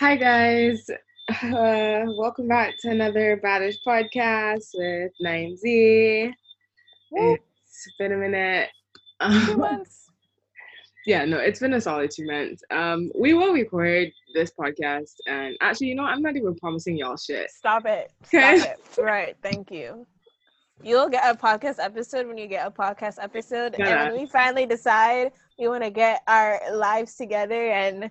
Hi, guys. Uh, welcome back to another Baddish podcast with 9Z. It's been a minute. Two Um, months. yeah, no, it's been a solid two months. Um, we will record this podcast, and actually, you know, what? I'm not even promising y'all shit. Stop it. Okay. Stop it. Right. Thank you. You'll get a podcast episode when you get a podcast episode. Yeah. And when we finally decide we want to get our lives together and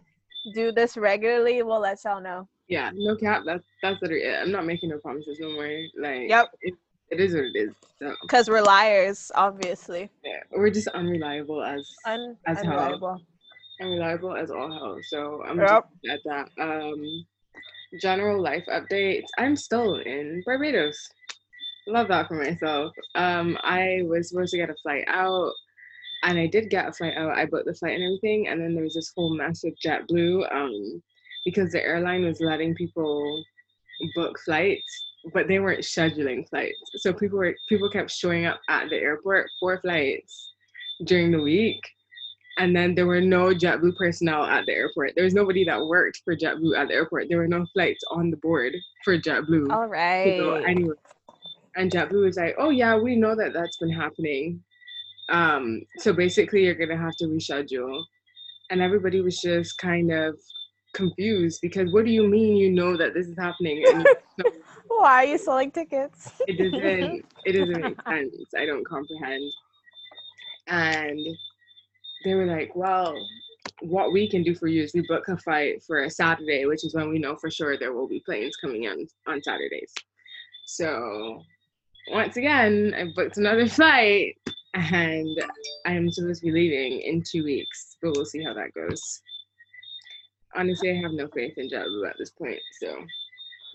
do this regularly, we'll let y'all know. Yeah, no cap. That's that's literally it. I'm not making no promises no more. Like, Yep. it, it is what it is. So, Because we're liars, obviously. yeah, we're just unreliable as Un- As hell. unreliable. unreliable as all hell. So I'm Yep. just at that. Um, general life updates. I'm still in Barbados. Love that for myself. Um, I was supposed to get a flight out, and I did get a flight out. I booked the flight and everything, and then there was this whole mess with JetBlue, um, because the airline was letting people book flights, but they weren't scheduling flights. So people were people kept showing up at the airport for flights during the week and then there were no JetBlue personnel at the airport. There was nobody that worked for JetBlue at the airport. There were no flights on the board for JetBlue All to right. go anywhere. And JetBlue was like, "Oh yeah, we know that that's been happening. Um, so basically, you're gonna have to reschedule." And everybody was just kind of confused because what do you mean you know that this is happening? And Why are you selling tickets? it doesn't it doesn't make sense i don't comprehend and they were like well what we can do for you is we book a flight for a saturday which is when we know for sure there will be planes coming in on saturdays so once again i booked another flight and i'm supposed to be leaving in two weeks but we'll see how that goes honestly i have no faith in JetBlue at this point so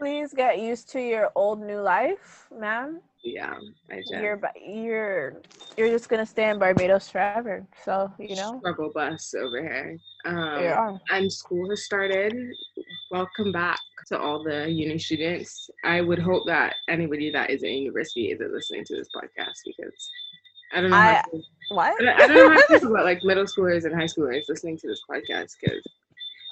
Please get used to your old new life, ma'am. yeah i just You're you're you're just gonna stay in Barbados forever. So you know, struggle bus over here. Um, yeah. And school has started. Welcome back to all the uni students. I would hope that anybody that is in university isn't listening to this podcast because I don't know. I- how to, What? I don't, I don't know how to feel about like middle schoolers and high schoolers listening to this podcast because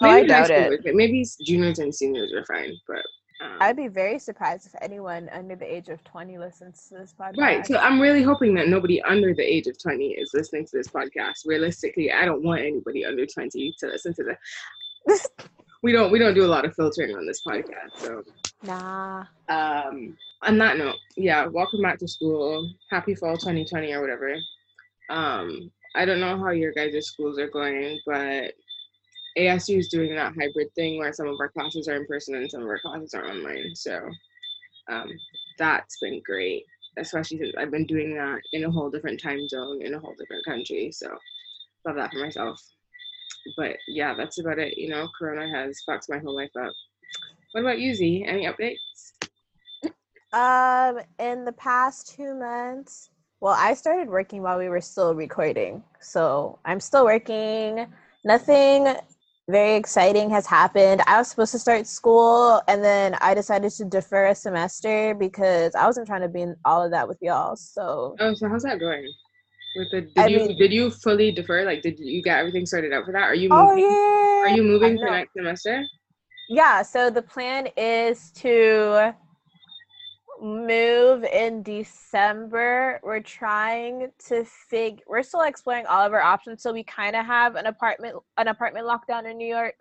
Oh, I doubt it. Maybe juniors and seniors are fine, but um, I'd be very surprised if anyone under the age of 20 listens to this podcast. Right. So I'm really hoping that nobody under the age of 20 is listening to this podcast. Realistically, I don't want anybody under 20 to listen to this. We don't we don't do a lot of filtering on this podcast. So nah. um on that note, yeah, welcome back to school. Happy fall 2020 or whatever. Um I don't know how your guys' schools are going, but ASU is doing that hybrid thing where some of our classes are in person and some of our classes are online. So um, that's been great, especially since I've been doing that in a whole different time zone in a whole different country. So love that for myself. But yeah, that's about it. You know, Corona has fucked my whole life up. What about you, Z? Any updates? Um, in the past two months, well, I started working while we were still recording. So I'm still working. Nothing very exciting has happened. I was supposed to start school and then I decided to defer a semester because I wasn't trying to be in all of that with y'all. So Oh, so how's that going? With the did I you mean- did you fully defer? Like, did you get everything sorted out for that? Are you oh, moving? Oh yeah. Are you moving for next semester? Yeah, so the plan is to move in December. We're trying to fig we're still exploring all of our options. So we kind of have an apartment an apartment lockdown in New York,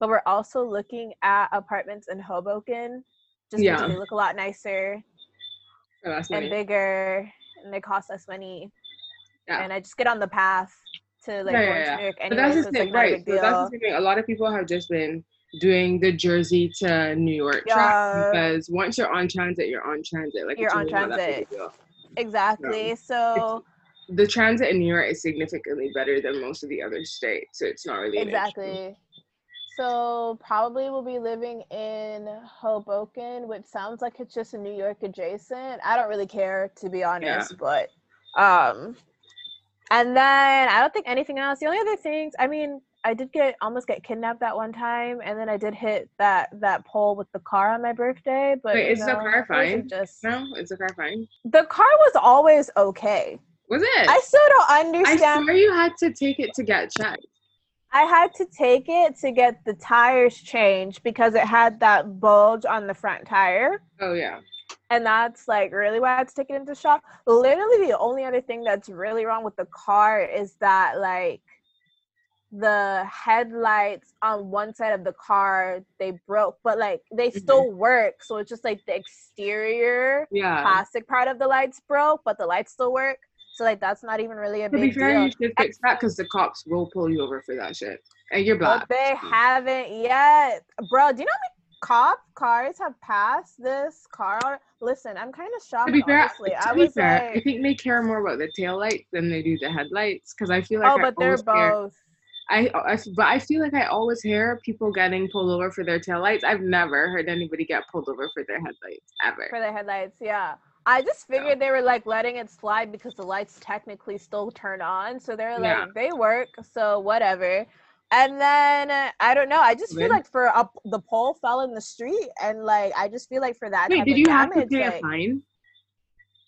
but we're also looking at apartments in Hoboken just Yeah. because they look a lot nicer Oh, and bigger and they cost less money. Yeah. And I just get on the path to like Yeah, yeah, yeah. New York But that's the it's thing, like right? So that's the thing. A lot of people have just been doing the Jersey to New York Yeah. track because once you're on transit, you're on transit. Like You're on really not that big a transit. Exactly. So The transit in New York is significantly better than most of the other states, so it's not really. Exactly. So probably we'll be living in Hoboken, which sounds like it's just a New York adjacent. I don't really care to be honest, but um and then I don't think anything else. The only other things, I mean, I did get almost get kidnapped that one time and then I did hit that that pole with the car on my birthday, but Wait, you is the car fine? Just No, is the car fine? the car was always okay. Was it? I still don't understand. I swear you had to take it to get checked. I had to take it to get the tires changed because it had that bulge on the front tire. Oh yeah. And that's like really why I had to take it into shop. Literally the only other thing that's really wrong with the car is that like the headlights on one side of the car they broke but like they mm-hmm. still work so it's just like the exterior yeah plastic part of the lights broke but the lights still work so like that's not even really a to big be fair, deal. you should fix that because the cops will pull you over for that shit, and you're black. But they haven't yet, bro. Do you know how many cop cars have passed this car? Listen, I'm kind of shocked. To be fair, honestly. to I be fair, like, I think they care more about the tail lights than they do the headlights because I feel like oh, I but they're both. I, I, but I feel like I always hear people getting pulled over for their tail lights. I've never heard anybody get pulled over for their headlights ever. For their headlights, yeah. I just figured they were like letting it slide because the lights technically still turn on. So they're like, yeah. they work, so whatever. And then uh, I don't know. I just feel like for a, the pole fell in the street, and like I just feel like for that. Wait, did you damage, have to pay like, a fine?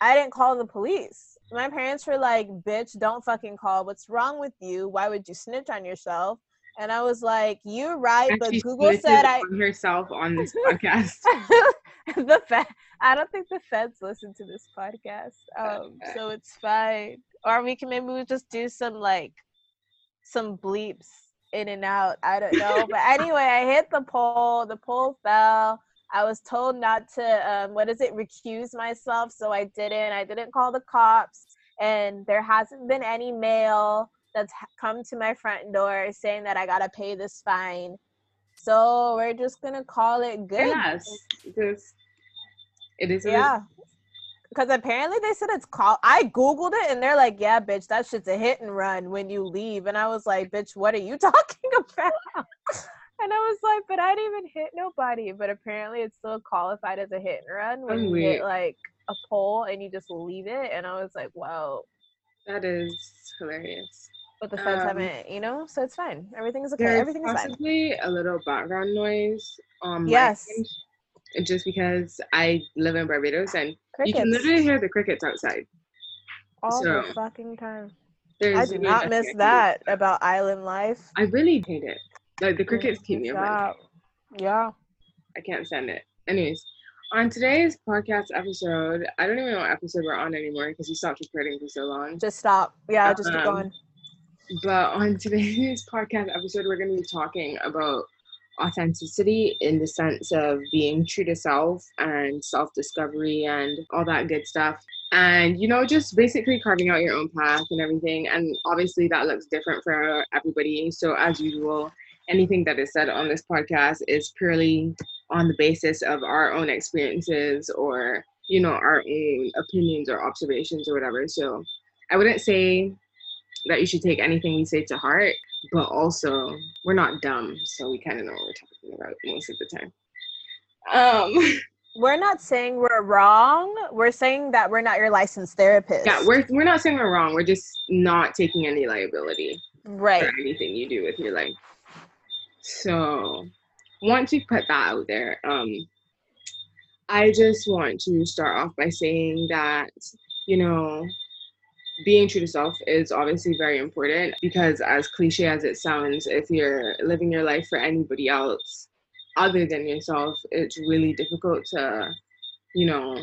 I didn't call the police. My parents were like, "Bitch, don't fucking call. What's wrong with you? Why would you snitch on yourself?" And I was like, "You're right, and but Google said I herself on this podcast." the Fed, I don't think the feds listen to this podcast, um, so it's fine. Or we can maybe we just do some like some bleeps in and out. I don't know, but anyway, I hit the pole. The pole fell. I was told not to um, what is it recuse myself, so I didn't. I didn't call the cops, and there hasn't been any mail that's come to my front door saying that I gotta pay this fine. So we're just gonna call it good. Yes, just it is. Yeah. Because apparently they said it's called. I googled it and they're like, "Yeah, bitch, that shit's a hit and run when you leave." And I was like, "Bitch, what are you talking about?" and I was like, "But I didn't even hit nobody." But apparently, it's still qualified as a hit and run when you hit like a pole and you just leave it. And I was like, "Wow." That is hilarious but the feds um, haven't, you know, so it's fine. Everything is okay. Everything is fine. Possibly a little background noise. Um, yes. just because I live in Barbados and crickets. you can literally hear the crickets outside. All so, the fucking time. I do not miss that about island life. I really hate it. Like the crickets keep me awake. Yeah. I can't stand it. Anyways, on today's podcast episode, I don't even know what episode we're on anymore because we stopped recording for so long. Just stop. Yeah, just um, keep going. But on today's podcast episode, we're going to be talking about authenticity in the sense of being true to self and self discovery and all that good stuff. And, you know, just basically carving out your own path and everything. And obviously, that looks different for everybody. So, as usual, anything that is said on this podcast is purely on the basis of our own experiences or, you know, our own opinions or observations or whatever. So, I wouldn't say that you should take anything we say to heart, but also we're not dumb, so we kind of know what we're talking about most of the time. Um, we're not saying we're wrong. We're saying that we're not your licensed therapist. Yeah, we're we're not saying we're wrong. We're just not taking any liability right for anything you do with your life. So once you put that out there, um, I just want to start off by saying that you know being true to self is obviously very important because as cliche as it sounds if you're living your life for anybody else other than yourself it's really difficult to you know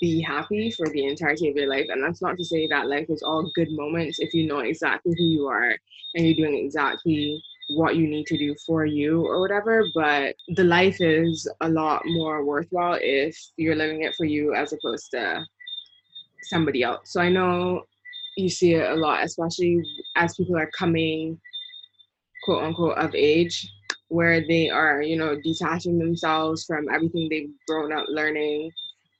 be happy for the entirety of your life. And that's not to say that life is all good moments if you know exactly who you are and you're doing exactly what you need to do for you or whatever. But the life is a lot more worthwhile if you're living it for you as opposed to somebody else. So i know you see it a lot, especially as people are coming, quote unquote, of age, where they are, you know, detaching themselves from everything they've grown up learning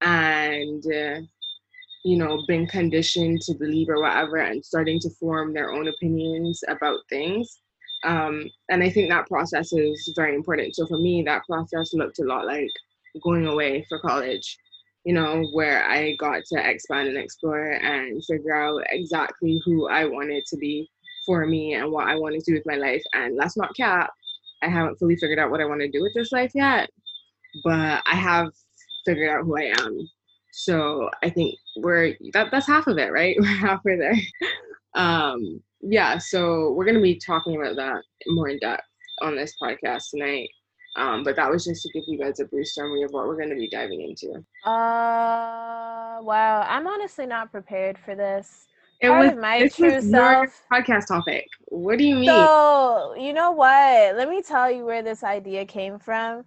and, uh, you know, been conditioned to believe or whatever and starting to form their own opinions about things. Um, and I think that process is very important. So for me, that process looked a lot like going away for college you know, where I got to expand and explore and figure out exactly who I wanted to be for me and what I wanted to do with my life. And let's not cap, I haven't fully figured out what I want to do with this life yet, but I have figured out who I am. So I think we're that that's half of it, right? We're halfway there. Um, yeah, so we're gonna be talking about that more in depth on this podcast tonight. Um, but that was just to give you guys a brief summary of what we're going to be diving into. Uh, wow. I'm honestly not prepared for this. It Part was my true self podcast topic. What do you mean? So you know what? Let me tell you where this idea came from.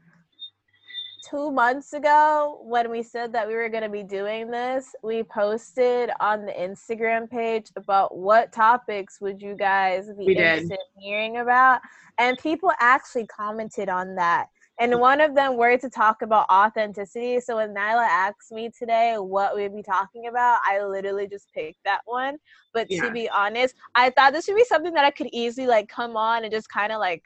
Two months ago, when we said that we were going to be doing this, we posted on the Instagram page about what topics would you guys be we interested did. in hearing about, and people actually commented on that. And one of them were to talk about authenticity. So when Nyla asked me today what we'd be talking about, I literally just picked that one. But yeah. to be honest, I thought this would be something that I could easily like come on and just kind of like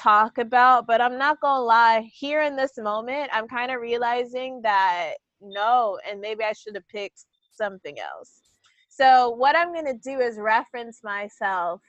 talk about. But I'm not gonna lie, here in this moment, I'm kind of realizing that no, and maybe I should have picked something else. So what I'm gonna do is reference myself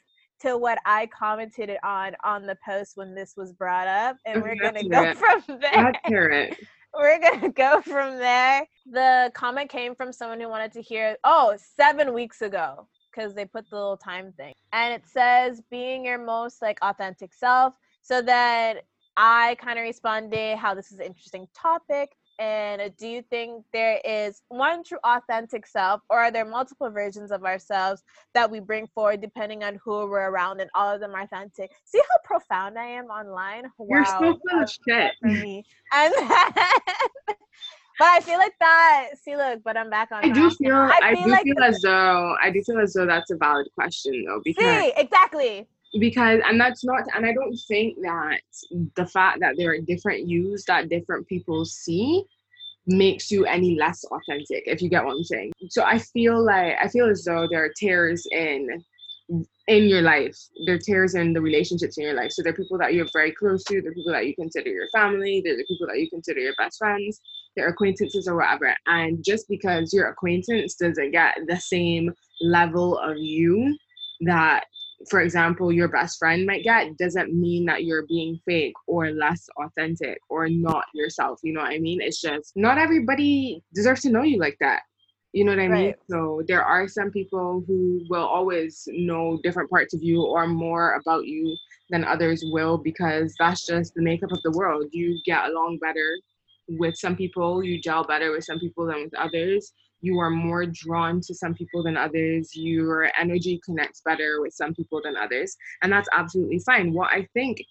to what I commented on on the post when this was brought up, and oh, we're gonna go from there. hear it. We're gonna go from there. The comment came from someone who wanted to hear. Oh, seven weeks ago, because they put the little time thing, and it says being your most like authentic self. So then I kind of responded how this is an interesting topic and uh, do you think there is one true authentic self, or are there multiple versions of ourselves that we bring forward depending on who we're around, and all of them are authentic? See how profound I am online? You're wow, so full of shit. For me. And but I feel like that. See, look, but I'm back on. I do feel. I, I do like feel as though. I do feel as though that's a valid question, though. Because see, exactly because and that's not and i don't think that the fact that there are different views that different people see makes you any less authentic if you get what i'm saying. So i feel like i feel as though there are tiers in in your life. There are tiers in the relationships in your life. So there are people that you're very close to there are people that you consider your family there are people that you consider your best friends their acquaintances or whatever. And just because your acquaintance doesn't get the same level of you that for example, your best friend might get doesn't mean that you're being fake or less authentic or not yourself. You know what I mean? It's just not everybody deserves to know you like that. You know what I right. mean? So there are some people who will always know different parts of you or more about you than others will because that's just the makeup of the world. You get along better with some people, you gel better with some people than with others you are more drawn to some people than others your energy connects better with some people than others and that's absolutely fine. What i think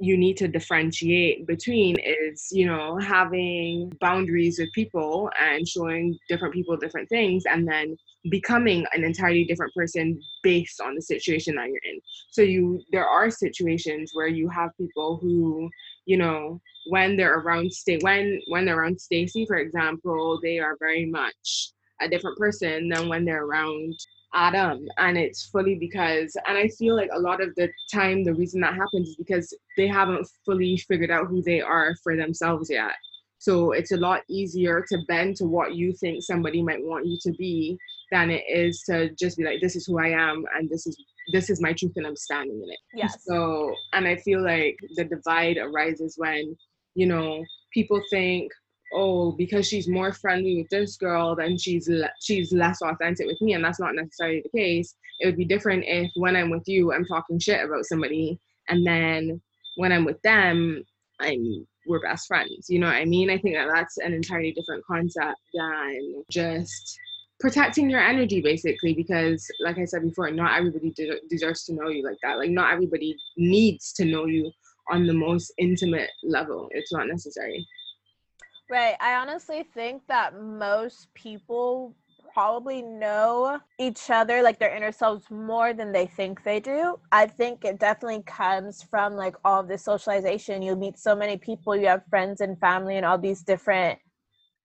you need to differentiate between is you know having boundaries with people and showing different people different things and then becoming an entirely different person based on the situation that you're in. So you there are situations where you have people who you know when they're around stay when when they're around stacy for example they are very much a different person than when they're around Adam. And it's fully because, and I feel like a lot of the time, the reason that happens is because they haven't fully figured out who they are for themselves yet. So it's a lot easier to bend to what you think somebody might want you to be than it is to just be like, this is who I am and this is this is my truth and I'm standing in it. Yes. So and I feel like the divide arises when, you know, people think, oh because she's more friendly with this girl then she's le- she's less authentic with me and that's not necessarily the case. It would be different if when i'm with you i'm talking shit about somebody and then when i'm with them i'm we're best friends you know what i mean? I think that that's an entirely different concept than just protecting your energy basically because like i said before not everybody de- deserves to know you like that. Like not everybody needs to know you on the most intimate level it's not necessary Right. I honestly think that most people probably know each other, like their inner selves, more than they think they do. I think it definitely comes from like all of this socialization. You meet so many people, you have friends and family, and all these different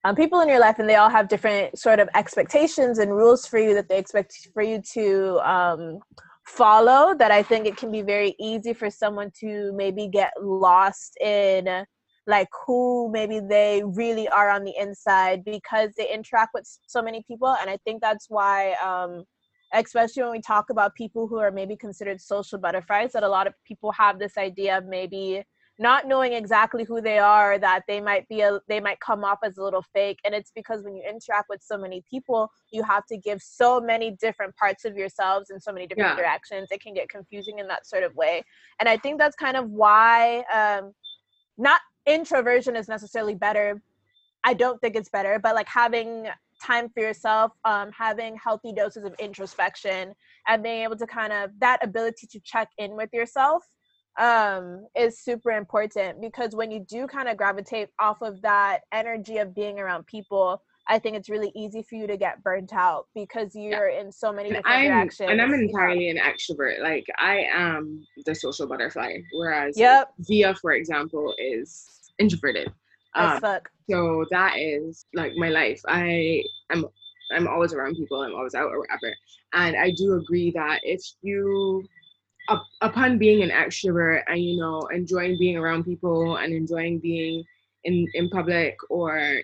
um, people in your life, and they all have different sort of expectations and rules for you that they expect for you to um, follow. That I think it can be very easy for someone to maybe get lost in like who maybe they really are on the inside because they interact with so many people and i think that's why um especially when we talk about people who are maybe considered social butterflies that a lot of people have this idea of maybe not knowing exactly who they are that they might be a they might come off as a little fake and it's because when you interact with so many people you have to give so many different parts of yourselves in so many different yeah. interactions. It can get confusing in that sort of way. And i think that's kind of why um not introversion is necessarily better. I don't think it's better but like having time for yourself um having healthy doses of introspection and being able to kind of that ability to check in with yourself um is super important because when you do kind of gravitate off of that energy of being around people I think it's really easy for you to get burnt out because you're yeah. in so many different I'm, reactions. And I'm entirely an extrovert. Like I am the social butterfly, whereas yep. Via, for example, is introverted. Um, fuck. So that is like my life. I am I'm always around people. I'm always out or whatever. And I do agree that if you up, upon being an extrovert and you know enjoying being around people and enjoying being in in public or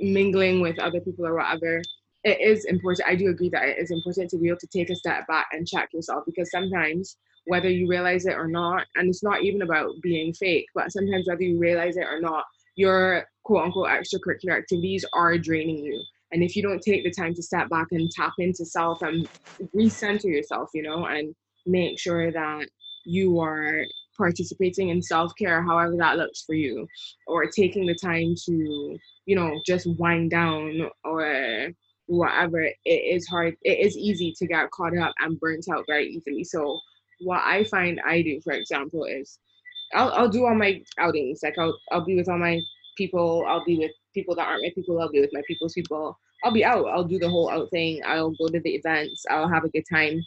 mingling with other people or whatever it is important i do agree that it is important to be able to take a step back and check yourself because sometimes whether you realize it or not and it's not even about being fake but sometimes whether you realize it or not your quote unquote extracurricular activities are draining you. And if you don't take the time to step back and tap into self and recenter yourself you know and make sure that you are participating in self-care however that looks for you or taking the time to you know just wind down or whatever it is hard it is easy to get caught up and burnt out very easily. So what i find i do for example is i'll, I'll do all my outings like I'll, I'll be with all my people i'll be with people that aren't my people i'll be with my people's people i'll be out i'll do the whole out thing i'll go to the events i'll have a good time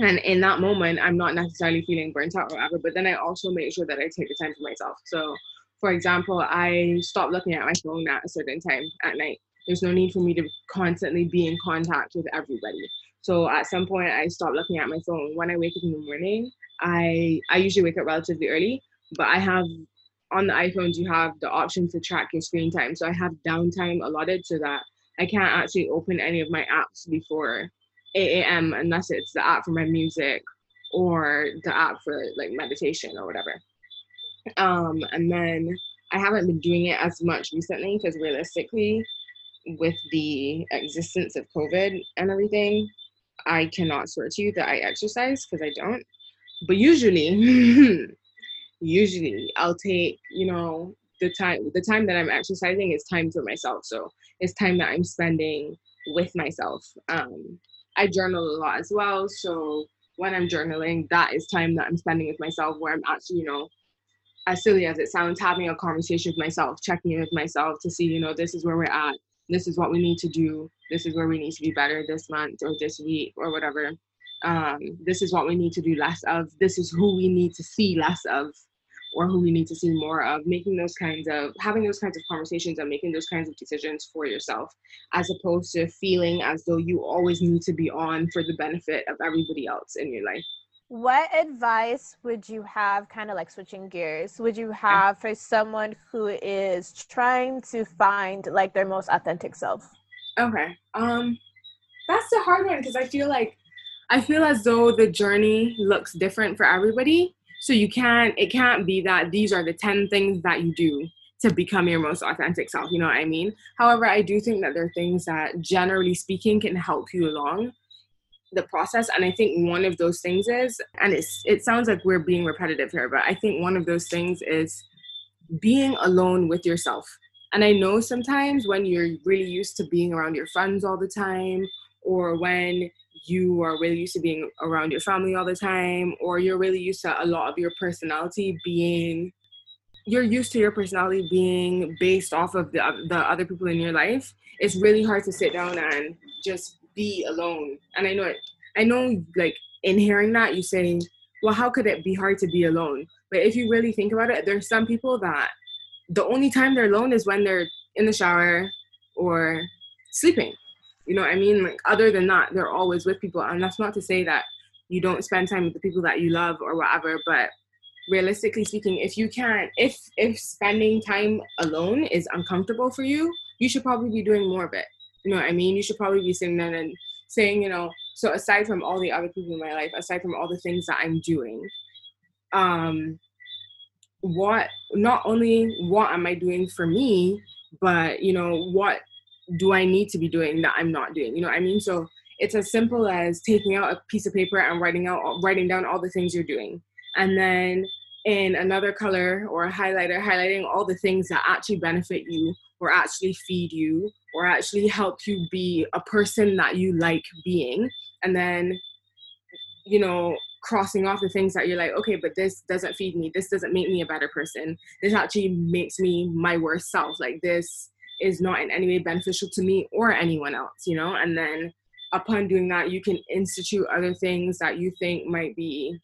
and in that moment i'm not necessarily feeling burnt out or whatever but then i also make sure that i take the time for myself. So for example i stop looking at my phone at a certain time at night. There's no need for me to constantly be in contact with everybody. So at some point i stop looking at my phone. When i wake up in the morning i i usually wake up relatively early but i have on the iphones you have the option to track your screen time. So i have downtime allotted so that i can't actually open any of my apps before 8 a.m. unless it's the app for my music or the app for like meditation or whatever. Um, and then I haven't been doing it as much recently because realistically, with the existence of COVID and everything, I cannot swear to you that I exercise because I don't. But usually, usually I'll take, you know, the time the time that I'm exercising is time for myself. So it's time that I'm spending with myself. Um, I journal a lot as well. So when I'm journaling, that is time that I'm spending with myself where I'm actually, you know, as silly as it sounds, having a conversation with myself, checking in with myself to see, you know, this is where we're at. This is what we need to do. This is where we need to be better this month or this week or whatever. Um, this is what we need to do less of. This is who we need to see less of or who we need to see more of making those kinds of having those kinds of conversations and making those kinds of decisions for yourself as opposed to feeling as though you always need to be on for the benefit of everybody else in your life. What advice would you have kind of like switching gears would you have for someone who is trying to find like their most authentic self? Okay um that's the hard one because i feel like i feel as though the journey looks different for everybody so you can't, it can't be that these are the 10 things that you do to become your most authentic self. You know what I mean? However, I do think that there are things that generally speaking can help you along the process. And I think one of those things is, and it's, it sounds like we're being repetitive here, but I think one of those things is being alone with yourself. And I know sometimes when you're really used to being around your friends all the time, or when you are really used to being around your family all the time or you're really used to a lot of your personality being you're used to your personality being based off of the, the other people in your life it's really hard to sit down and just be alone. And i know it i know like in hearing that you say well how could it be hard to be alone? But if you really think about it there's some people that the only time they're alone is when they're in the shower or sleeping you know what I mean? Like other than that, they're always with people. And that's not to say that you don't spend time with the people that you love or whatever, but realistically speaking, if you can't if if spending time alone is uncomfortable for you, you should probably be doing more of it. You know what I mean? You should probably be sitting there and saying, you know, so aside from all the other people in my life, aside from all the things that I'm doing, um, what not only what am I doing for me, but you know, what do I need to be doing that I'm not doing? You know what I mean? So it's as simple as taking out a piece of paper and writing out writing down all the things you're doing. And then in another color or a highlighter, highlighting all the things that actually benefit you or actually feed you or actually help you be a person that you like being. And then, you know, crossing off the things that you're like, okay, but this doesn't feed me. This doesn't make me a better person. This actually makes me my worst self. Like this is not in any way beneficial to me or anyone else, you know? And then upon doing that, you can institute other things that you think might be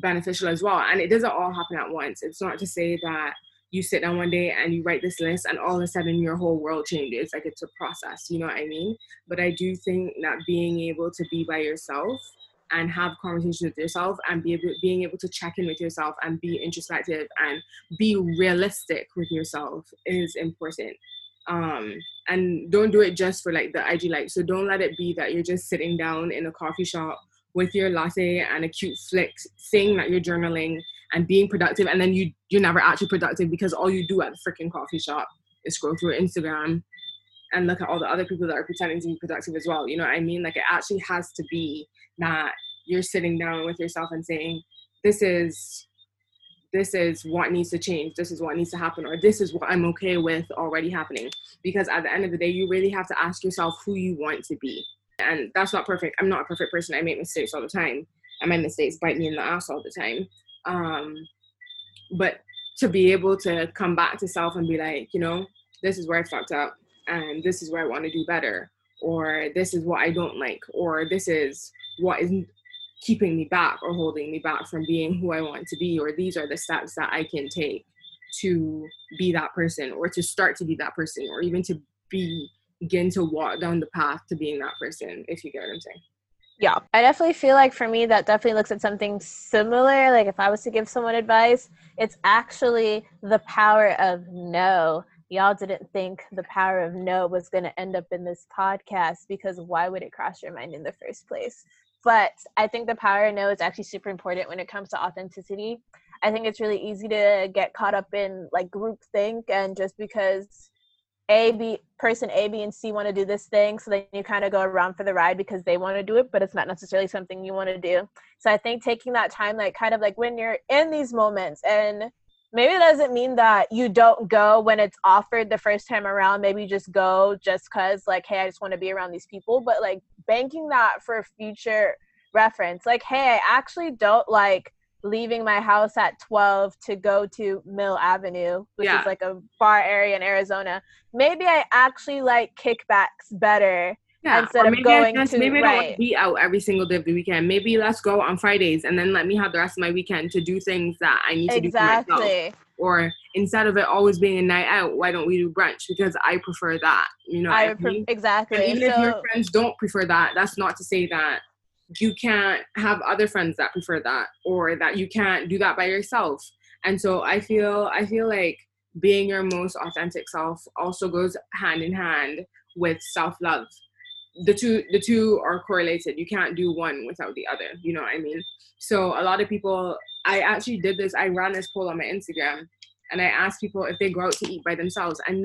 beneficial as well. And it doesn't all happen at once. It's not to say that you sit down one day and you write this list and all of a sudden your whole world changes. Like it's a process, you know what I mean? But I do think that being able to be by yourself and have conversations with yourself and be able being able to check in with yourself and be introspective and be realistic with yourself is important um and don't do it just for like the ig like so don't let it be that you're just sitting down in a coffee shop with your latte and a cute flick saying that you're journaling and being productive and then you you're never actually productive because all you do at the freaking coffee shop is scroll through instagram and look at all the other people that are pretending to be productive as well. You know what I mean? Like it actually has to be that you're sitting down with yourself and saying, this is this is what needs to change. This is what needs to happen or this is what i'm okay with already happening. Because at the end of the day you really have to ask yourself who you want to be. And that's not perfect. I'm not a perfect person. I make mistakes all the time. And my mistakes bite me in the ass all the time. Um, but to be able to come back to self and be like you know this is where i fucked up and this is where I want to do better, or this is what I don't like, or this is what is keeping me back or holding me back from being who I want to be, or these are the steps that I can take to be that person, or to start to be that person, or even to be begin to walk down the path to being that person, if you get what I'm saying. Yeah, I definitely feel like for me, that definitely looks at something similar. Like if I was to give someone advice, it's actually the power of no y'all didn't think the power of no was going to end up in this podcast because why would it cross your mind in the first place? But I think the power of no is actually super important when it comes to authenticity. I think it's really easy to get caught up in like group think and just because a B person A, B, and C want to do this thing, so then you kind of go around for the ride because they want to do it, but it's not necessarily something you want to do. So I think taking that time, like kind of like when you're in these moments and maybe it doesn't mean that you don't go when it's offered the first time around. Maybe you just go just because like hey i just want to be around these people. But like banking that for future reference like hey i actually don't like leaving my house at 12 to go to mill avenue which yeah. is like a bar area in arizona. Maybe i actually like kickbacks better yeah, instead of going just, to maybe I don't want to be out every single day of the weekend. Maybe let's go on Fridays and then let me have the rest of my weekend to do things that I need to do for myself. Or instead of it always being a night out, why don't we do brunch? Because I prefer that. You know, I, I pre- exactly. And even so, if your friends don't prefer that, that's not to say that you can't have other friends that prefer that or that you can't do that by yourself. And so I feel I feel like being your most authentic self also goes hand in hand with self love the two the two are correlated. You can't do one without the other you know what i mean? So a lot of people i actually did this i ran this poll on my instagram and i asked people if they go out to eat by themselves and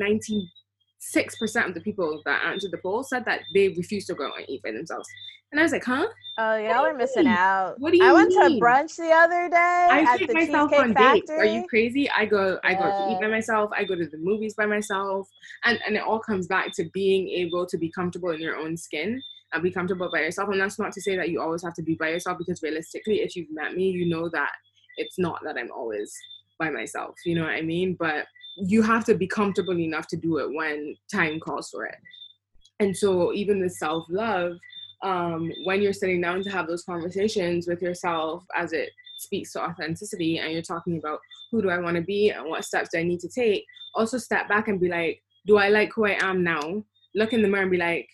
96% of the people that answered the poll said that they refuse to go and eat by themselves and I was like, huh? Oh, y'all are missing out. What do you I went to brunch the other day. I take myself on dates. Are you crazy? I go, I go to eat by myself. I go to the movies by myself, and and it all comes back to being able to be comfortable in your own skin and be comfortable by yourself. And that's not to say that you always have to be by yourself, because realistically, if you've met me, you know that it's not that I'm always by myself. You know what I mean? But you have to be comfortable enough to do it when time calls for it. And so, even the self love um, when you're sitting down to have those conversations with yourself as it speaks to authenticity and you're talking about who do I want to be and what steps do I need to take, also step back and be like, do I like who I am now? Look in the mirror and be like,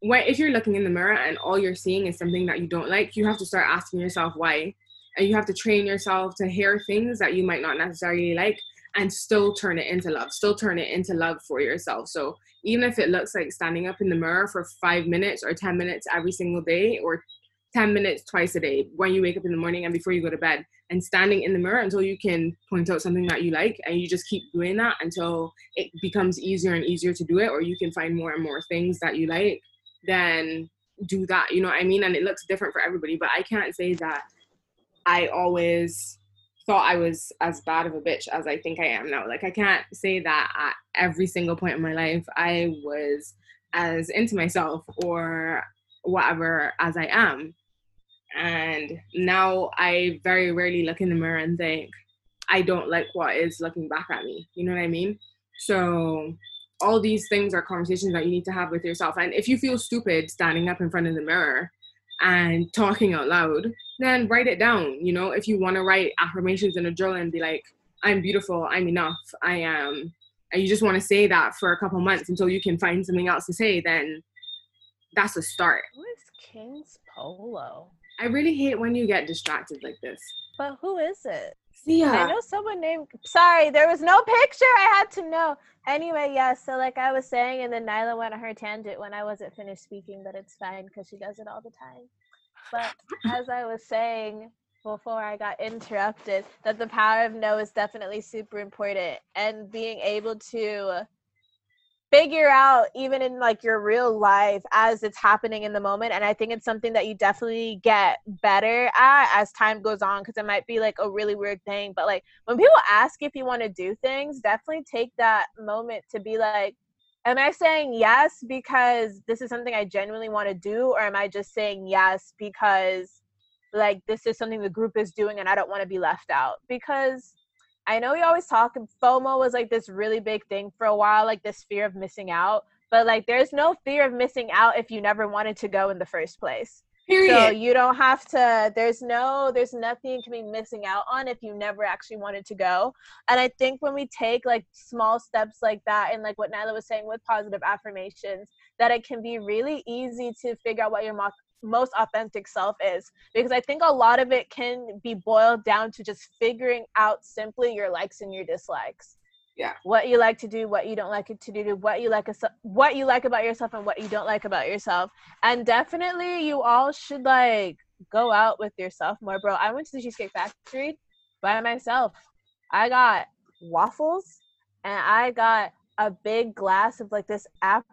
when, if you're looking in the mirror and all you're seeing is something that you don't like, you have to start asking yourself why. And you have to train yourself to hear things that you might not necessarily like and still turn it into love, still turn it into love for yourself. So even if it looks like standing up in the mirror for five minutes or 10 minutes every single day or 10 minutes twice a day when you wake up in the morning and before you go to bed, and standing in the mirror until you can point out something that you like and you just keep doing that until it becomes easier and easier to do it or you can find more and more things that you like then do that you know what i mean and it looks different for everybody but i can't say that i always thought i was as bad of a bitch as i think i am now like i can't say that at every single point in my life i was as into myself or whatever as i am and now I very rarely look in the mirror and think, I don't like what is looking back at me. You know what I mean? So all these things are conversations that you need to have with yourself. And if you feel stupid standing up in front of the mirror and talking out loud, then write it down. You know, if you want to write affirmations in a journal and be like, I'm beautiful, I'm enough, I am, and you just want to say that for a couple months until you can find something else to say, then that's a start. Who is King's Polo? I really hate when you get distracted like this. But who is it? Yeah. I know someone named. Sorry, there was no picture. I had to know. Anyway, yeah. So like I was saying, and then Nyla went on her tangent when I wasn't finished speaking, but it's fine because she does it all the time. But as I was saying before I got interrupted, that the power of no is definitely super important, and being able to figure out even in like your real life as it's happening in the moment and i think it's something that you definitely get better at as time goes on because it might be like a really weird thing but like when people ask if you want to do things definitely take that moment to be like am i saying yes because this is something i genuinely want to do or am i just saying yes because like this is something the group is doing and i don't want to be left out because I know we always talk FOMO was like this really big thing for a while, like this fear of missing out. But like there's no fear of missing out if you never wanted to go in the first place. Period. So you don't have to there's no there's nothing you can be missing out on if you never actually wanted to go. And I think when we take like small steps like that and like what Nyla was saying with positive affirmations, that it can be really easy to figure out what your most authentic self is because i think a lot of it can be boiled down to just figuring out simply your likes and your dislikes yeah. what you like to do what you don't like to do what you like what you like about yourself and what you don't like about yourself. And definitely you all should like go out with yourself more bro. I went to the cheesecake factory by myself. I got waffles and i got a big glass of like this Aperol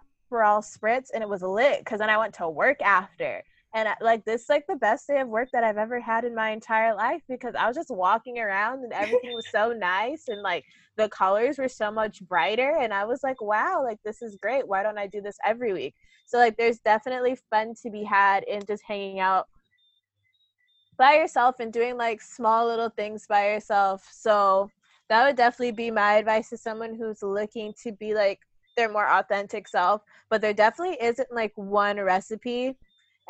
spritz and it was lit because then I went to work after and like this like the best day of work that i've ever had in my entire life because i was just walking around and everything was so nice and like the colors were so much brighter. And i was like wow like this is great. Why don't i do this every week? So like there's definitely fun to be had in just hanging out by yourself and doing like small little things by yourself. So that would definitely be my advice to someone who's looking to be like their more authentic self. But there definitely isn't like one recipe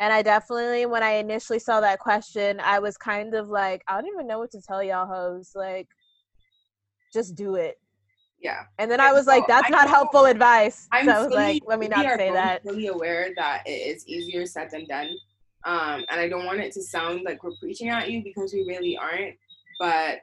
and I definitely, when I initially saw that question, I was kind of like, I don't even know what to tell y'all hoes. Like, just do it. Yeah. And then I was like, that's I not helpful advice. I'm so I was like, let me not say that. really aware that it is easier said than done. Um, and I don't want it to sound like we're preaching at you because we really aren't. But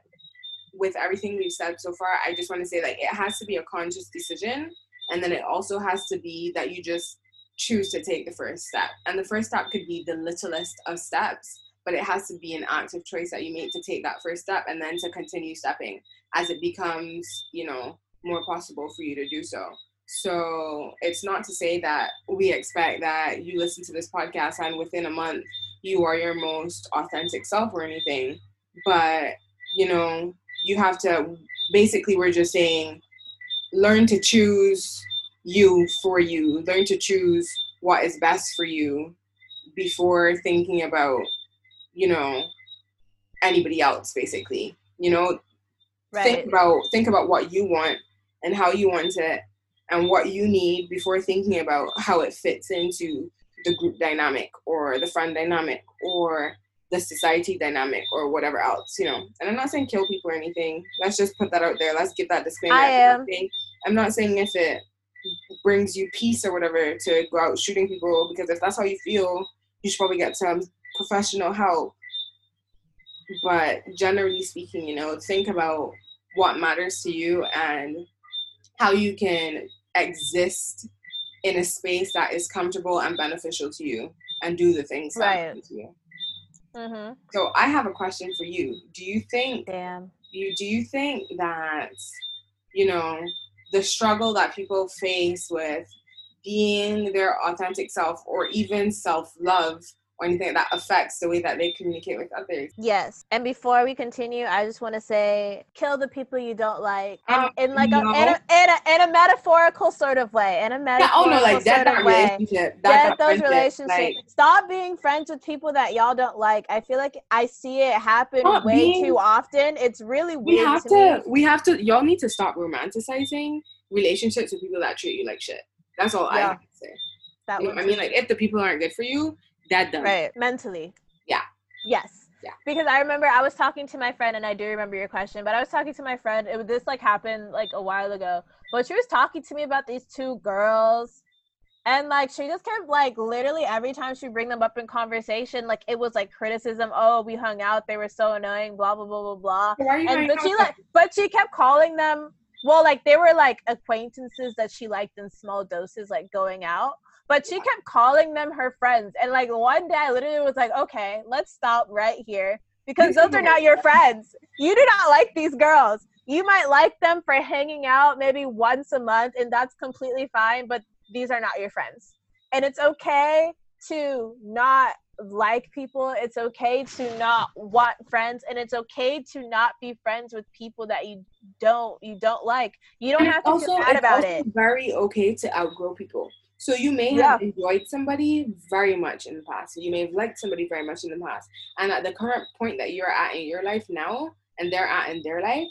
with everything we've said so far, I just want to say like it has to be a conscious decision. And then it also has to be that you just choose to take the first step. And the first step could be the littlest of steps, but it has to be an active choice that you make to take that first step and then to continue stepping as it becomes, you know, more possible for you to do so. So it's not to say that we expect that you listen to this podcast and within a month you are your most authentic self or anything, but you know, you have to basically, we're just saying, learn to choose you for you. Learn to choose what is best for you before thinking about, you know, anybody else basically. You know, right. think about think about what you want and how you want it and what you need before thinking about how it fits into the group dynamic or the friend dynamic or the society dynamic or whatever else, you know. And I'm not saying kill people or anything. Let's just put that out there. Let's give that disclaimer. I am. I'm not saying if it brings you peace or whatever to go out shooting people because if that's how you feel, you should probably get some professional help. But generally speaking, you know, think about what matters to you and how you can exist in a space that is comfortable and beneficial to you and do the things that right. to you. Mm-hmm. So I have a question for you. Do you think? Damn. You do you think that you know the struggle that people face with being their authentic self or even self love or anything that affects the way that they communicate with others. Yes. And before we continue, I just want to say kill the people you don't like. And, um, in like no. a, in a, in a in a metaphorical sort of way. In a metaphorical yeah, oh no, like that, that relationship. That, that those relationships. Like, Stop being friends with people that y'all don't like. I feel like I see it happen way being, too often. It's really weird. We have to, to we have to y'all need to stop romanticizing relationships with people that treat you like shit. That's all yeah. I have to say. That you know I mean, like if the people aren't good for you, that done. Right. Mentally. Yeah. Yes. Yeah. Because I remember I was talking to my friend, and I do remember your question, but I was talking to my friend. It this like happened like a while ago, but she was talking to me about these two girls, and like she just kept like literally every time she bring them up in conversation, like it was like criticism. Oh, we hung out, they were so annoying, blah blah blah blah blah. Why are you and but she like, but she kept calling them. Well, like they were like acquaintances that she liked in small doses, like going out. But she kept calling them her friends. And like one day I literally was like, okay, let's stop right here because those are not your friends. You do not like these girls. You might like them for hanging out maybe once a month, and that's completely fine, but these are not your friends. And it's okay to not like people. It's okay to not want friends and it's okay to not be friends with people that you don't you don't like. You don't have to also, feel bad about it. Very okay to outgrow people. So you may have yeah. enjoyed somebody very much in the past. You may have liked somebody very much in the past. And at the current point that you're at in your life now and they're at in their life,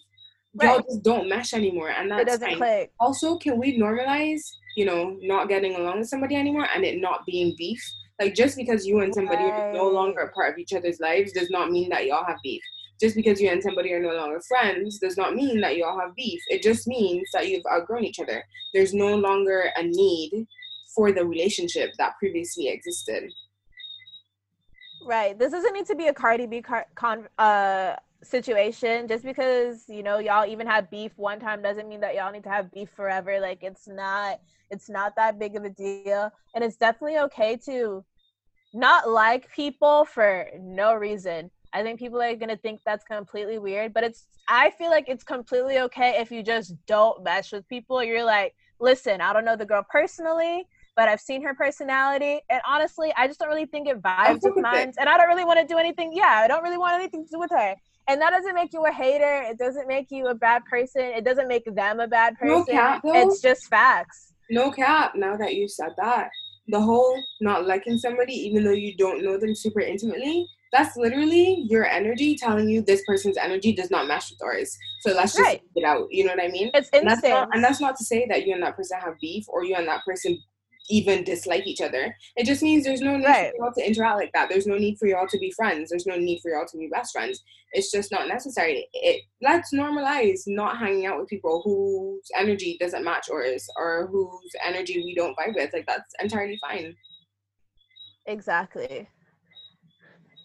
right. y'all just don't mesh anymore. And that's it doesn't fine. click. Also, can we normalize, you know, not getting along with somebody anymore and it not being beef? Like just because you and somebody right. are no longer a part of each other's lives does not mean that y'all have beef. Just because you and somebody are no longer friends does not mean that y'all have beef. It just means that you've outgrown each other. There's no longer a need for the relationship that previously existed. Right. This doesn't need to be a Cardi B car- con- uh, situation. Just because you know y'all even had beef one time doesn't mean that y'all need to have beef forever. Like it's not. It's not that big of a deal, and it's definitely okay to not like people for no reason. I think people are gonna think that's completely weird, but it's. I feel like it's completely okay if you just don't mesh with people. You're like, listen, I don't know the girl personally but I've seen her personality, and honestly, I just don't really think it vibes with mine, and I don't really want to do anything. Yeah, I don't really want anything to do with her, and that doesn't make you a hater. It doesn't make you a bad person. It doesn't make them a bad person. No cap, it's just facts. No cap. Now that you said that, the whole not liking somebody, even though you don't know them super intimately, that's literally your energy telling you this person's energy does not match with ours. So let's just right. it out. You know what I mean? It's instinct. And that's, not, and that's not to say that you and that person have beef or you and that person even dislike each other. It just means there's no need right. for y'all to interact like that. There's no need for y'all to be friends. There's no need for y'all to be best friends. It's just not necessary. It let's normalize not hanging out with people whose energy doesn't match ours or whose energy we don't vibe with. Like that's entirely fine. Exactly.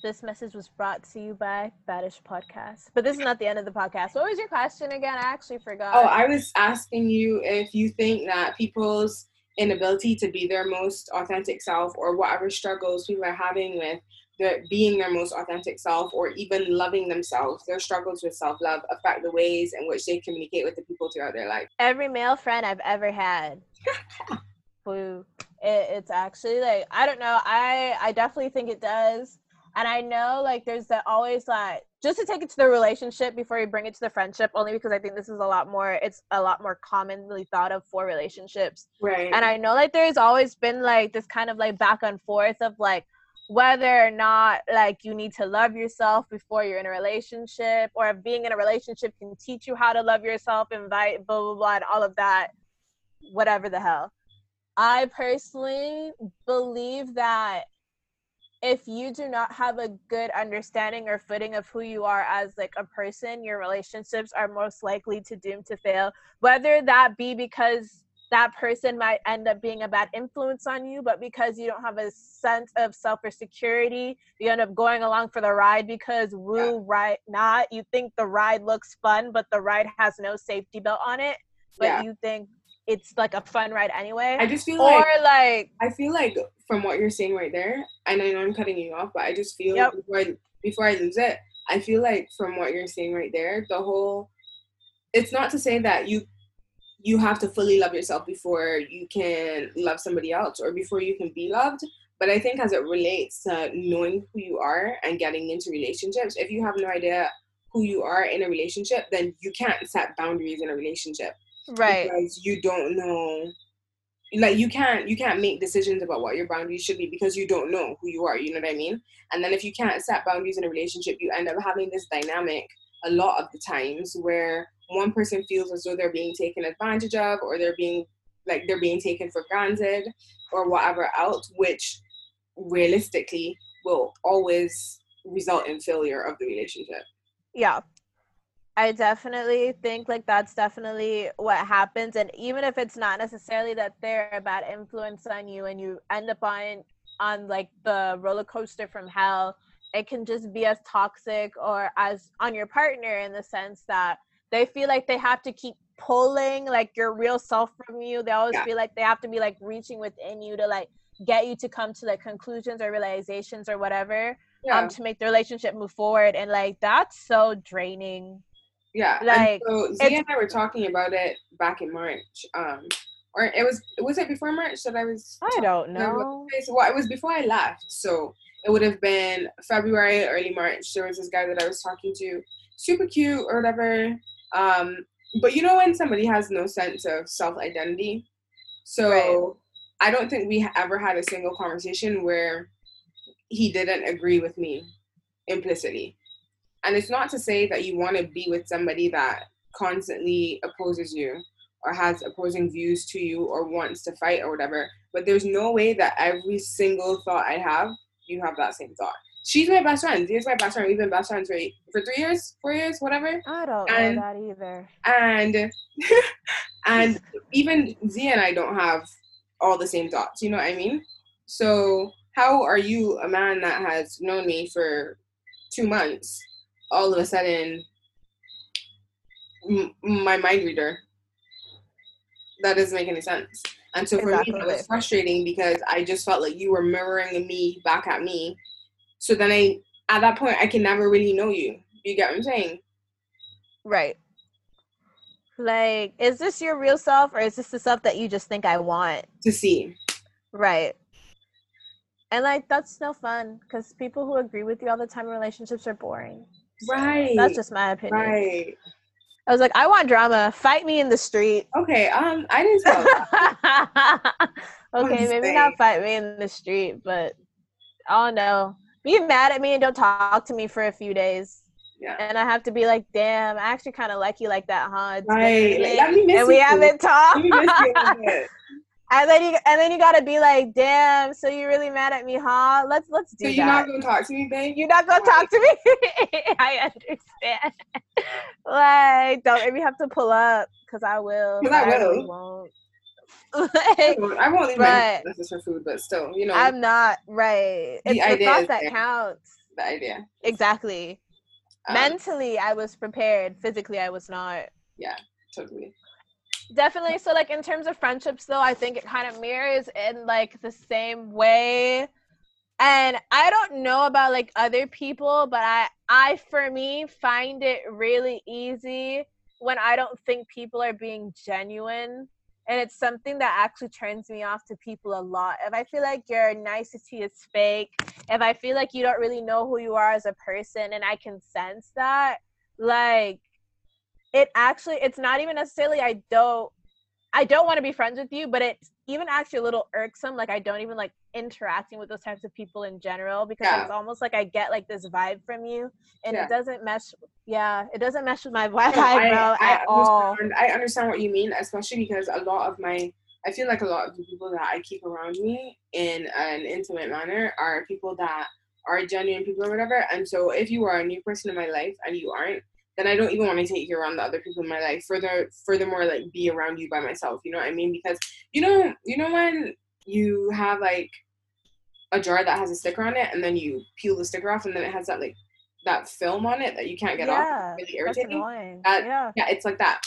This message was brought to you by Baddish Podcast. But this is not the end of the podcast. What was your question again? I actually forgot. Oh, I was asking you if you think that people's inability to be their most authentic self or whatever struggles people are having with their being their most authentic self or even loving themselves. Their struggles with self-love affect the ways in which they communicate with the people throughout their life. Every male friend i've ever had. Boo. It, it's actually like i don't know. I i definitely think it does and I know like there's that always like just to take it to the relationship before you bring it to the friendship, only because I think this is a lot more it's a lot more commonly thought of for relationships. Right. And I know like there's always been like this kind of like back and forth of like whether or not like you need to love yourself before you're in a relationship or if being in a relationship can teach you how to love yourself invite blah blah blah and all of that whatever the hell i personally believe that if you do not have a good understanding or footing of who you are as like a person your relationships are most likely to doom to fail whether that be because that person might end up being a bad influence on you but because you don't have a sense of self or security you end up going along for the ride because woo yeah. right not you think the ride looks fun but the ride has no safety belt on it but yeah. you think it's like a fun ride anyway. I just feel or like, like I feel like from what you're saying right there, and I know I'm cutting you off, but I just feel yep. before I before I lose it, I feel like from what you're saying right there, the whole it's not to say that you you have to fully love yourself before you can love somebody else or before you can be loved. But I think as it relates to knowing who you are and getting into relationships, if you have no idea who you are in a relationship, then you can't set boundaries in a relationship. Right. Because you don't know like you can't you can't make decisions about what your boundaries should be because you don't know who you are you know what i mean? And then if you can't set boundaries in a relationship you end up having this dynamic a lot of the times where one person feels as though they're being taken advantage of or they're being like they're being taken for granted or whatever else which realistically will always result in failure of the relationship. Yeah I definitely think like that's definitely what happens. And even if it's not necessarily that they're a bad influence on you and you end up on on like the roller coaster from hell, it can just be as toxic or as on your partner in the sense that they feel like they have to keep pulling like your real self from you. They always yeah. feel like they have to be like reaching within you to like get you to come to like conclusions or realizations or whatever yeah. um to make the relationship move forward and like that's so draining yeah. Like and so Zia and I were talking about it back in March. Um or it was was it before March that I was I don't know. Well, it was before I left. So it would have been February, early March. There was this guy that I was talking to, super cute or whatever. Um, but you know when somebody has no sense of self identity. So right. I don't think we ever had a single conversation where he didn't agree with me implicitly. And it's not to say that you want to be with somebody that constantly opposes you or has opposing views to you or wants to fight or whatever. But there's no way that every single thought I have, you have that same thought. She's my best friend. She's my best friend. We've been best friends for for three years, four years, whatever. I don't and, know that either. And and even Zia and I don't have all the same thoughts. You know what I mean? So how are you, a man that has known me for two months, all of a sudden m- my mind reader. That doesn't make any sense. And so for exactly. me, it was frustrating because I just felt like you were mirroring me back at me. So then I, at that point, I can never really know you. You get what I'm saying? Right. Like, is this your real self or is this the self that you just think I want to see? Right. And like, that's no fun because people who agree with you all the time in relationships are boring. Right. That's just my opinion. Right. I was like, I want drama. Fight me in the street. Okay. Um, I didn't tell. okay, maybe not fight me in the street, but oh no, be mad at me and don't talk to me for a few days. Yeah. And I have to be like, damn, I actually kind of like you like that, huh? It's right. Like, let me miss and we haven't talked and then you and then you gotta be like, damn, so you're really mad at me, huh? Let's let's do that. so you're not gonna talk to me, babe? You're not gonna talk to me? I understand. like, don't maybe have to pull up because I will. Because I will. I really won't. like, I won't even this for food, but still, you know. I'm not right. The it's the thought that there. counts. The idea. Exactly. Um, Mentally, I was prepared. Physically, I was not. Yeah, totally definitely. So like in terms of friendships though i think it kind of mirrors in like the same way. And i don't know about like other people but i i for me find it really easy when i don't think people are being genuine. And it's something that actually turns me off to people a lot. If i feel like your nicety is fake if i feel like you don't really know who you are as a person and i can sense that like it actually it's not even necessarily I don't I don't want to be friends with you, but it's even actually a little irksome. Like I don't even like interacting with those types of people in general because yeah. it's almost like I get like this vibe from you, and yeah. it doesn't mesh. Yeah, it doesn't mesh with my vibe, no, I, bro, I, at I all. I understand what you mean, especially because a lot of my I feel like a lot of the people that I keep around me in an intimate manner are people that are genuine people or whatever. And so if you are a new person in my life and you aren't, then I don't even want to take you around the other people in my life. Further, furthermore, like be around you by myself. You know what I mean? Because you know, you know when you have like a jar that has a sticker on it, and then you peel the sticker off, and then it has that like that film on it that you can't get yeah, off. Really irritating. That, yeah. yeah, it's like that.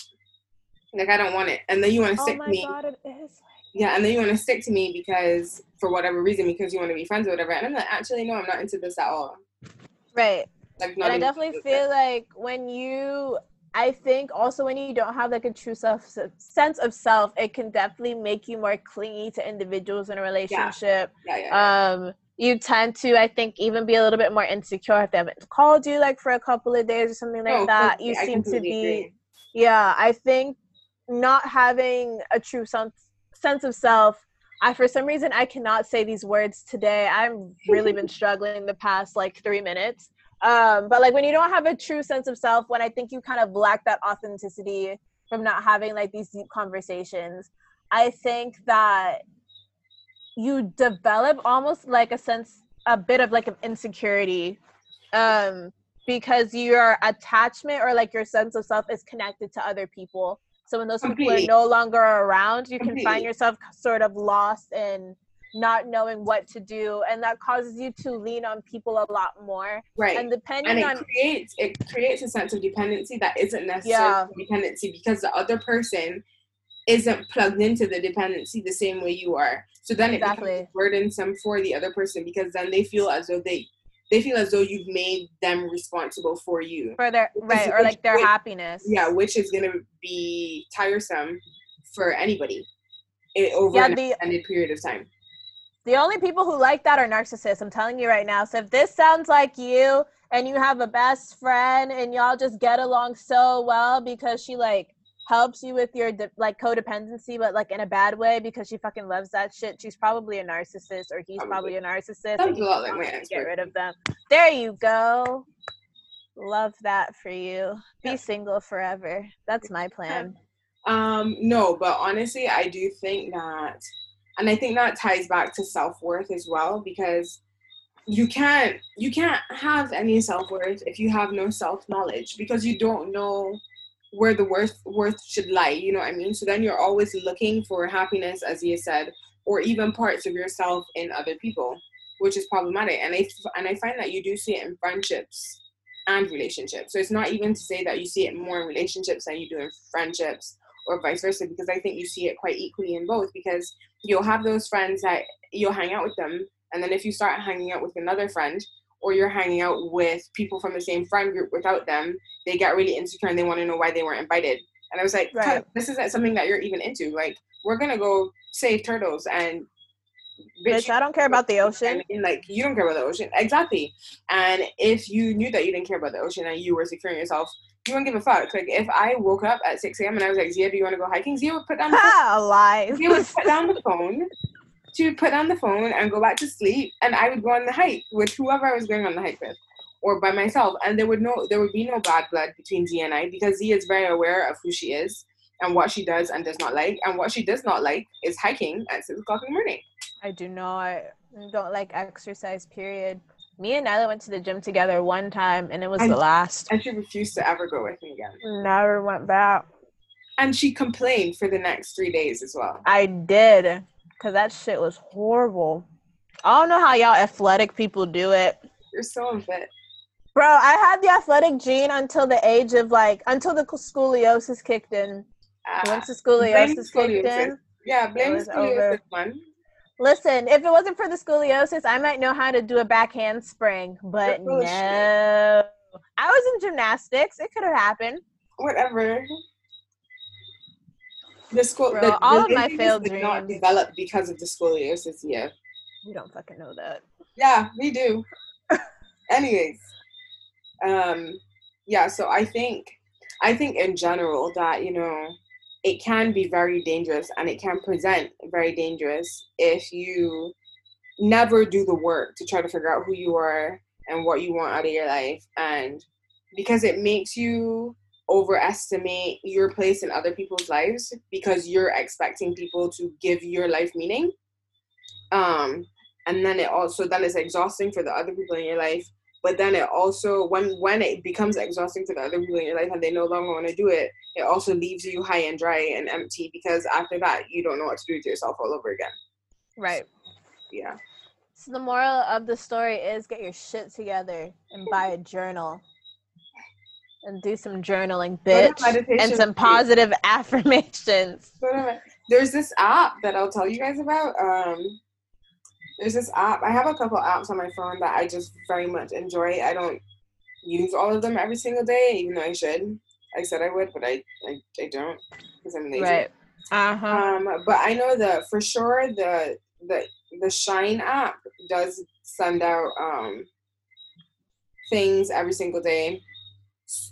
Like I don't want it, and then you want oh to stick oh to me. God, it is. Yeah, and then you want to stick to me because for whatever reason, because you want to be friends or whatever. And I'm like, actually, no, I'm not into this at all. Right. Like and I definitely feel like when you I think also when you don't have like a true self sense of self, it can definitely make you more clingy to individuals in a relationship. Yeah. Yeah, yeah, um, you tend to, I think, even be a little bit more insecure if they haven't called you like for a couple of days or something like oh, that. You I seem to be, agree. yeah. I think not having a true sense sense of self. I for some reason I cannot say these words today. I've really been struggling the past like three minutes. Um, but like when you don't have a true sense of self, when I think you kind of lack that authenticity from not having like these deep conversations, I think that you develop almost like a sense, a bit of like an insecurity, um, because your attachment or like your sense of self is connected to other people. So when those Completely. people are no longer around, you Completely. can find yourself sort of lost in not knowing what to do and that causes you to lean on people a lot more. Right. And depending and it on creates it creates a sense of dependency that isn't necessarily yeah. dependency because the other person isn't plugged into the dependency the same way you are. So then exactly. it becomes burdensome for the other person because then they feel as though they they feel as though you've made them responsible for you. For their right or like their which, happiness. Yeah which is going to be tiresome for anybody eh, over yeah, an the, extended period of time the only people who like that are narcissists. I'm telling you right now. So if this sounds like you and you have a best friend and y'all just get along so well because she like helps you with your like codependency, but like in a bad way because she fucking loves that shit. She's probably a narcissist or he's probably, a narcissist. Sounds a lot like my Get rid of them. There you go. Love that for you. Be yeah. single forever. That's my plan. Um, no, but honestly, I do think that and i think that ties back to self-worth as well because you can't you can't have any self-worth if you have no self-knowledge because you don't know where the worth worth should lie you know what i mean? So then you're always looking for happiness as you said or even parts of yourself in other people which is problematic. And i and i find that you do see it in friendships and relationships. So it's not even to say that you see it more in relationships than you do in friendships or vice versa because I think you see it quite equally in both because you'll have those friends that you'll hang out with them and then if you start hanging out with another friend or you're hanging out with people from the same friend group without them, they get really insecure and they want to know why they weren't invited. And I was like, right. this isn't something that you're even into. Like, we're gonna go save turtles and bitch, bitch I don't care about the ocean. Like you don't care about the ocean. Exactly. And if you knew that you didn't care about the ocean and you were securing yourself you won't give a fuck. Like if I woke up at 6 a.m. and I was like, Zia, do you want to go hiking? Zia would put down the phone. Lies. Zia would put down the phone. She would put down the phone and go back to sleep, and I would go on the hike with whoever I was going on the hike with, or by myself. And there would no, there would be no bad blood between Zia and I because Zia is very aware of who she is and what she does and does not like, and what she does not like is hiking at six o'clock in the morning. I do not don't like exercise. Period. Me and Nyla went to the gym together one time, and it was and, the last. And she refused to ever go with me again. Never went back. And she complained for the next three days as well. I did, cause that shit was horrible. I don't know how y'all athletic people do it. You're so unfit. Bro, I had the athletic gene until the age of like until the scoliosis kicked in. Uh, Once the scoliosis, scoliosis. kicked in, yeah, blame scoliosis over. one. Listen, if it wasn't for the scoliosis, I might know how to do a back handspring, but no. I was in gymnastics. It could have happened. Whatever. The school, Bro, the, all the of my failed dreams not developed because of the scoliosis. Yeah. We don't fucking know that. Yeah, we do. Anyways, um, yeah. So I think, I think in general that you know it can be very dangerous and it can present very dangerous if you never do the work to try to figure out who you are and what you want out of your life. And because it makes you overestimate your place in other people's lives because you're expecting people to give your life meaning um and then it also then it's exhausting for the other people in your life but then it also when when it becomes exhausting for the other people in your life and they no longer want to do it it also leaves you high and dry and empty because after that you don't know what to do with yourself all over again. Right. Yeah. So the moral of the story is get your shit together and buy a journal. And do some journaling bitch and some positive affirmations. There's this app that i'll tell you guys about um there's this app. I have a couple apps on my phone that I just very much enjoy. I don't use all of them every single day, even though I should. I said I would, but I I, I don't because I'm lazy. Right. Uh-huh. Um, but I know that for sure the the the Shine app does send out um things every single day,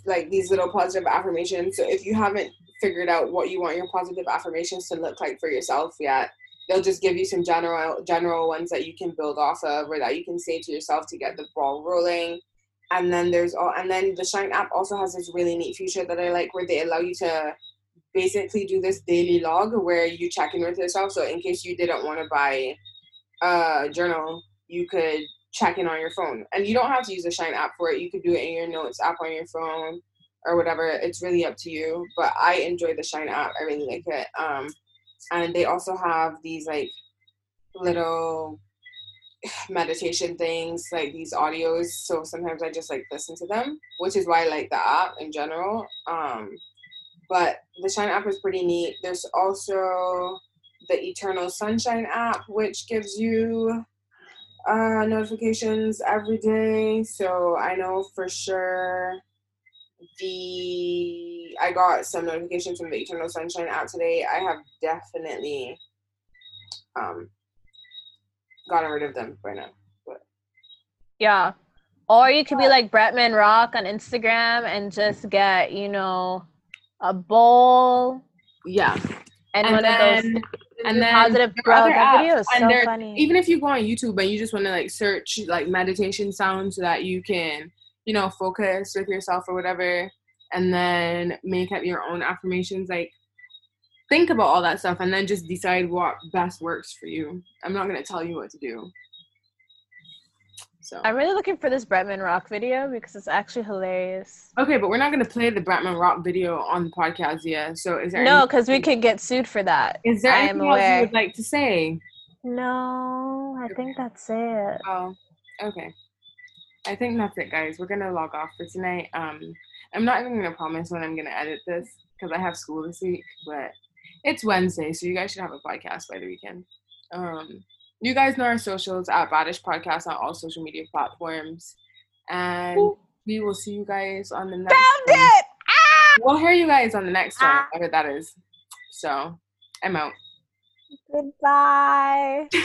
like these little positive affirmations. So if you haven't figured out what you want your positive affirmations to look like for yourself yet, they'll just give you some general general ones that you can build off of or that you can say to yourself to get the ball rolling. And then there's all and then the shine app also has this really neat feature that i like where they allow you to basically do this daily log where you check in with yourself. So in case you didn't want to buy a journal you could check in on your phone. And you don't have to use the shine app for it. You could do it in your notes app on your phone or whatever. It's really up to you. But i enjoy the shine app. I really like it. Um and they also have these like little meditation things like these audios. So sometimes i just like listen to them which is why i like the app in general. Um but the shine app is pretty neat. There's also the eternal sunshine app which gives you uh notifications every day. So i know for sure the I got some notifications from the Eternal Sunshine app today. I have definitely um gotten rid of them by now. But yeah. Or you could be like Bretman Rock on Instagram and just get, you know, a bowl. Yeah. And, and one then, of those and then positive bro, that video is so funny. Even if you go on YouTube and you just want to like search like meditation sounds so that you can you know, focus with yourself or whatever, and then make up your own affirmations. Like, think about all that stuff and then just decide what best works for you. I'm not going to tell you what to do. So I'm really looking for this Bretman Rock video because it's actually hilarious. Okay, but we're not going to play the Bretman Rock video on the podcast yet. So is there no? Because we could get sued for that. Is there I anything else you would like to say? No, I think that's it. Oh, okay. I think that's it, guys. We're gonna log off for tonight. Um, I'm not even gonna promise when I'm gonna edit this because I have school this week, but it's Wednesday, so you guys should have a podcast by the weekend. Um, you guys know our socials at Badish Podcast on all social media platforms, and Ooh. we will see you guys on the next. Found one. it. Ah! We'll hear you guys on the next one, ah! whatever that is. So, I'm out. Goodbye.